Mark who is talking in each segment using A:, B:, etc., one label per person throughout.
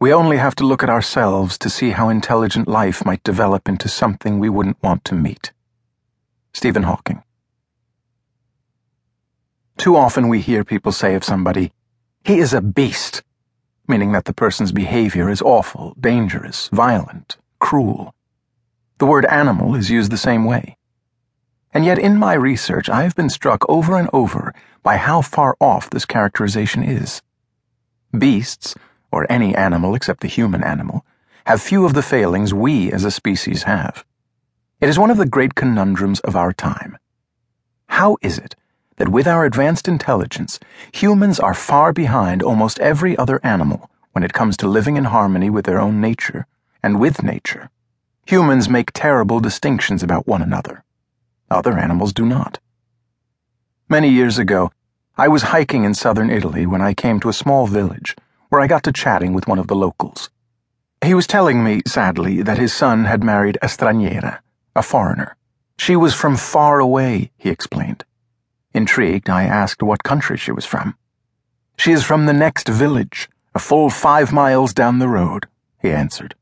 A: We only have to look at ourselves to see how intelligent life might develop into something we wouldn't want to meet. Stephen Hawking. Too often we hear people say of somebody, he is a beast, meaning that the person's behavior is awful, dangerous, violent, cruel. The word animal is used the same way. And yet, in my research, I have been struck over and over by how far off this characterization is. Beasts or any animal except the human animal, have few of the failings we as a species have. It is one of the great conundrums of our time. How is it that with our advanced intelligence, humans are far behind almost every other animal when it comes to living in harmony with their own nature and with nature? Humans make terrible distinctions about one another. Other animals do not. Many years ago, I was hiking in southern Italy when I came to a small village where I got to chatting with one of the locals. He was telling me, sadly, that his son had married a straniera, a foreigner. She was from far away, he explained. Intrigued, I asked what country she was from. She is from the next village, a full five miles down the road, he answered.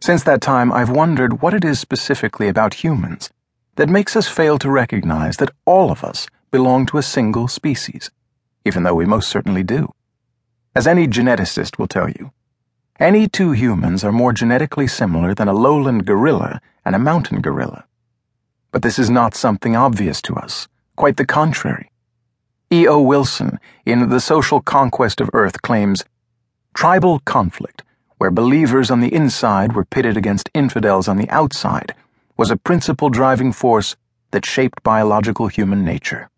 A: Since that time, I've wondered what it is specifically about humans that makes us fail to recognize that all of us belong to a single species, even though we most certainly do. As any geneticist will tell you, any two humans are more genetically similar than a lowland gorilla and a mountain gorilla. But this is not something obvious to us, quite the contrary. E.O. Wilson, in The Social Conquest of Earth, claims tribal conflict, where believers on the inside were pitted against infidels on the outside, was a principal driving force that shaped biological human nature.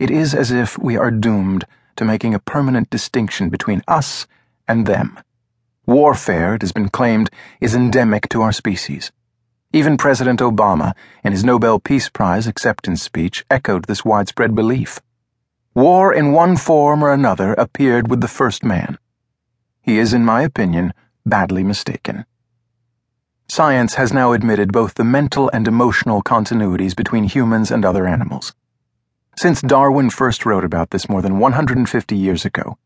A: It is as if we are doomed to making a permanent distinction between us and them. Warfare, it has been claimed, is endemic to our species. Even President Obama, in his Nobel Peace Prize acceptance speech, echoed this widespread belief. War in one form or another appeared with the first man. He is, in my opinion, badly mistaken. Science has now admitted both the mental and emotional continuities between humans and other animals. Since Darwin first wrote about this more than 150 years ago,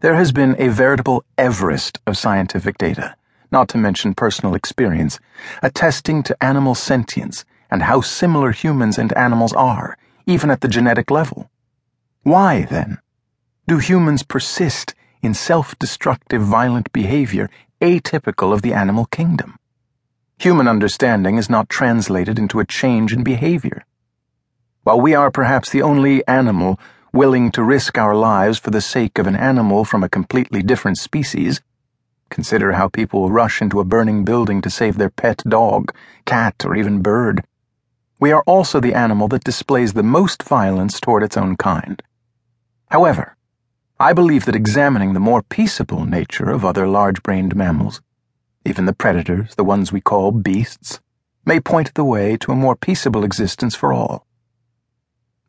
A: there has been a veritable Everest of scientific data, not to mention personal experience, attesting to animal sentience and how similar humans and animals are, even at the genetic level. Why, then, do humans persist in self destructive violent behavior atypical of the animal kingdom? Human understanding is not translated into a change in behavior. While we are perhaps the only animal willing to risk our lives for the sake of an animal from a completely different species, consider how people rush into a burning building to save their pet dog, cat, or even bird. We are also the animal that displays the most violence toward its own kind. However, I believe that examining the more peaceable nature of other large brained mammals, even the predators, the ones we call beasts, may point the way to a more peaceable existence for all.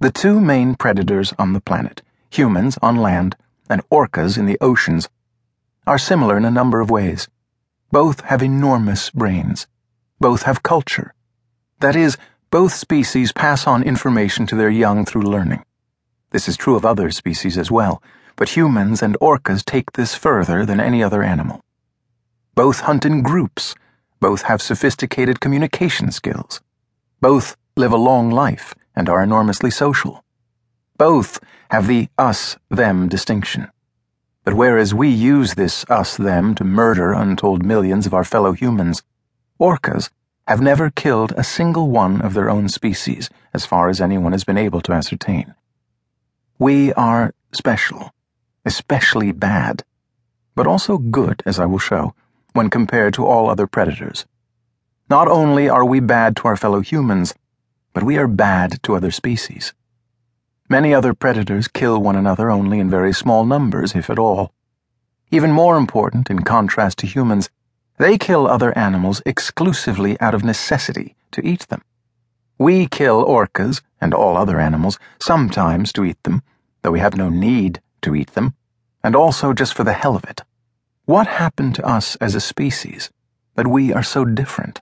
A: The two main predators on the planet, humans on land and orcas in the oceans, are similar in a number of ways. Both have enormous brains. Both have culture. That is, both species pass on information to their young through learning. This is true of other species as well, but humans and orcas take this further than any other animal. Both hunt in groups. Both have sophisticated communication skills. Both live a long life and are enormously social. Both have the us them distinction. But whereas we use this us them to murder untold millions of our fellow humans, orcas have never killed a single one of their own species, as far as anyone has been able to ascertain. We are special, especially bad, but also good, as I will show, when compared to all other predators. Not only are we bad to our fellow humans, but we are bad to other species. Many other predators kill one another only in very small numbers, if at all. Even more important, in contrast to humans, they kill other animals exclusively out of necessity to eat them. We kill orcas and all other animals sometimes to eat them, though we have no need to eat them, and also just for the hell of it. What happened to us as a species that we are so different?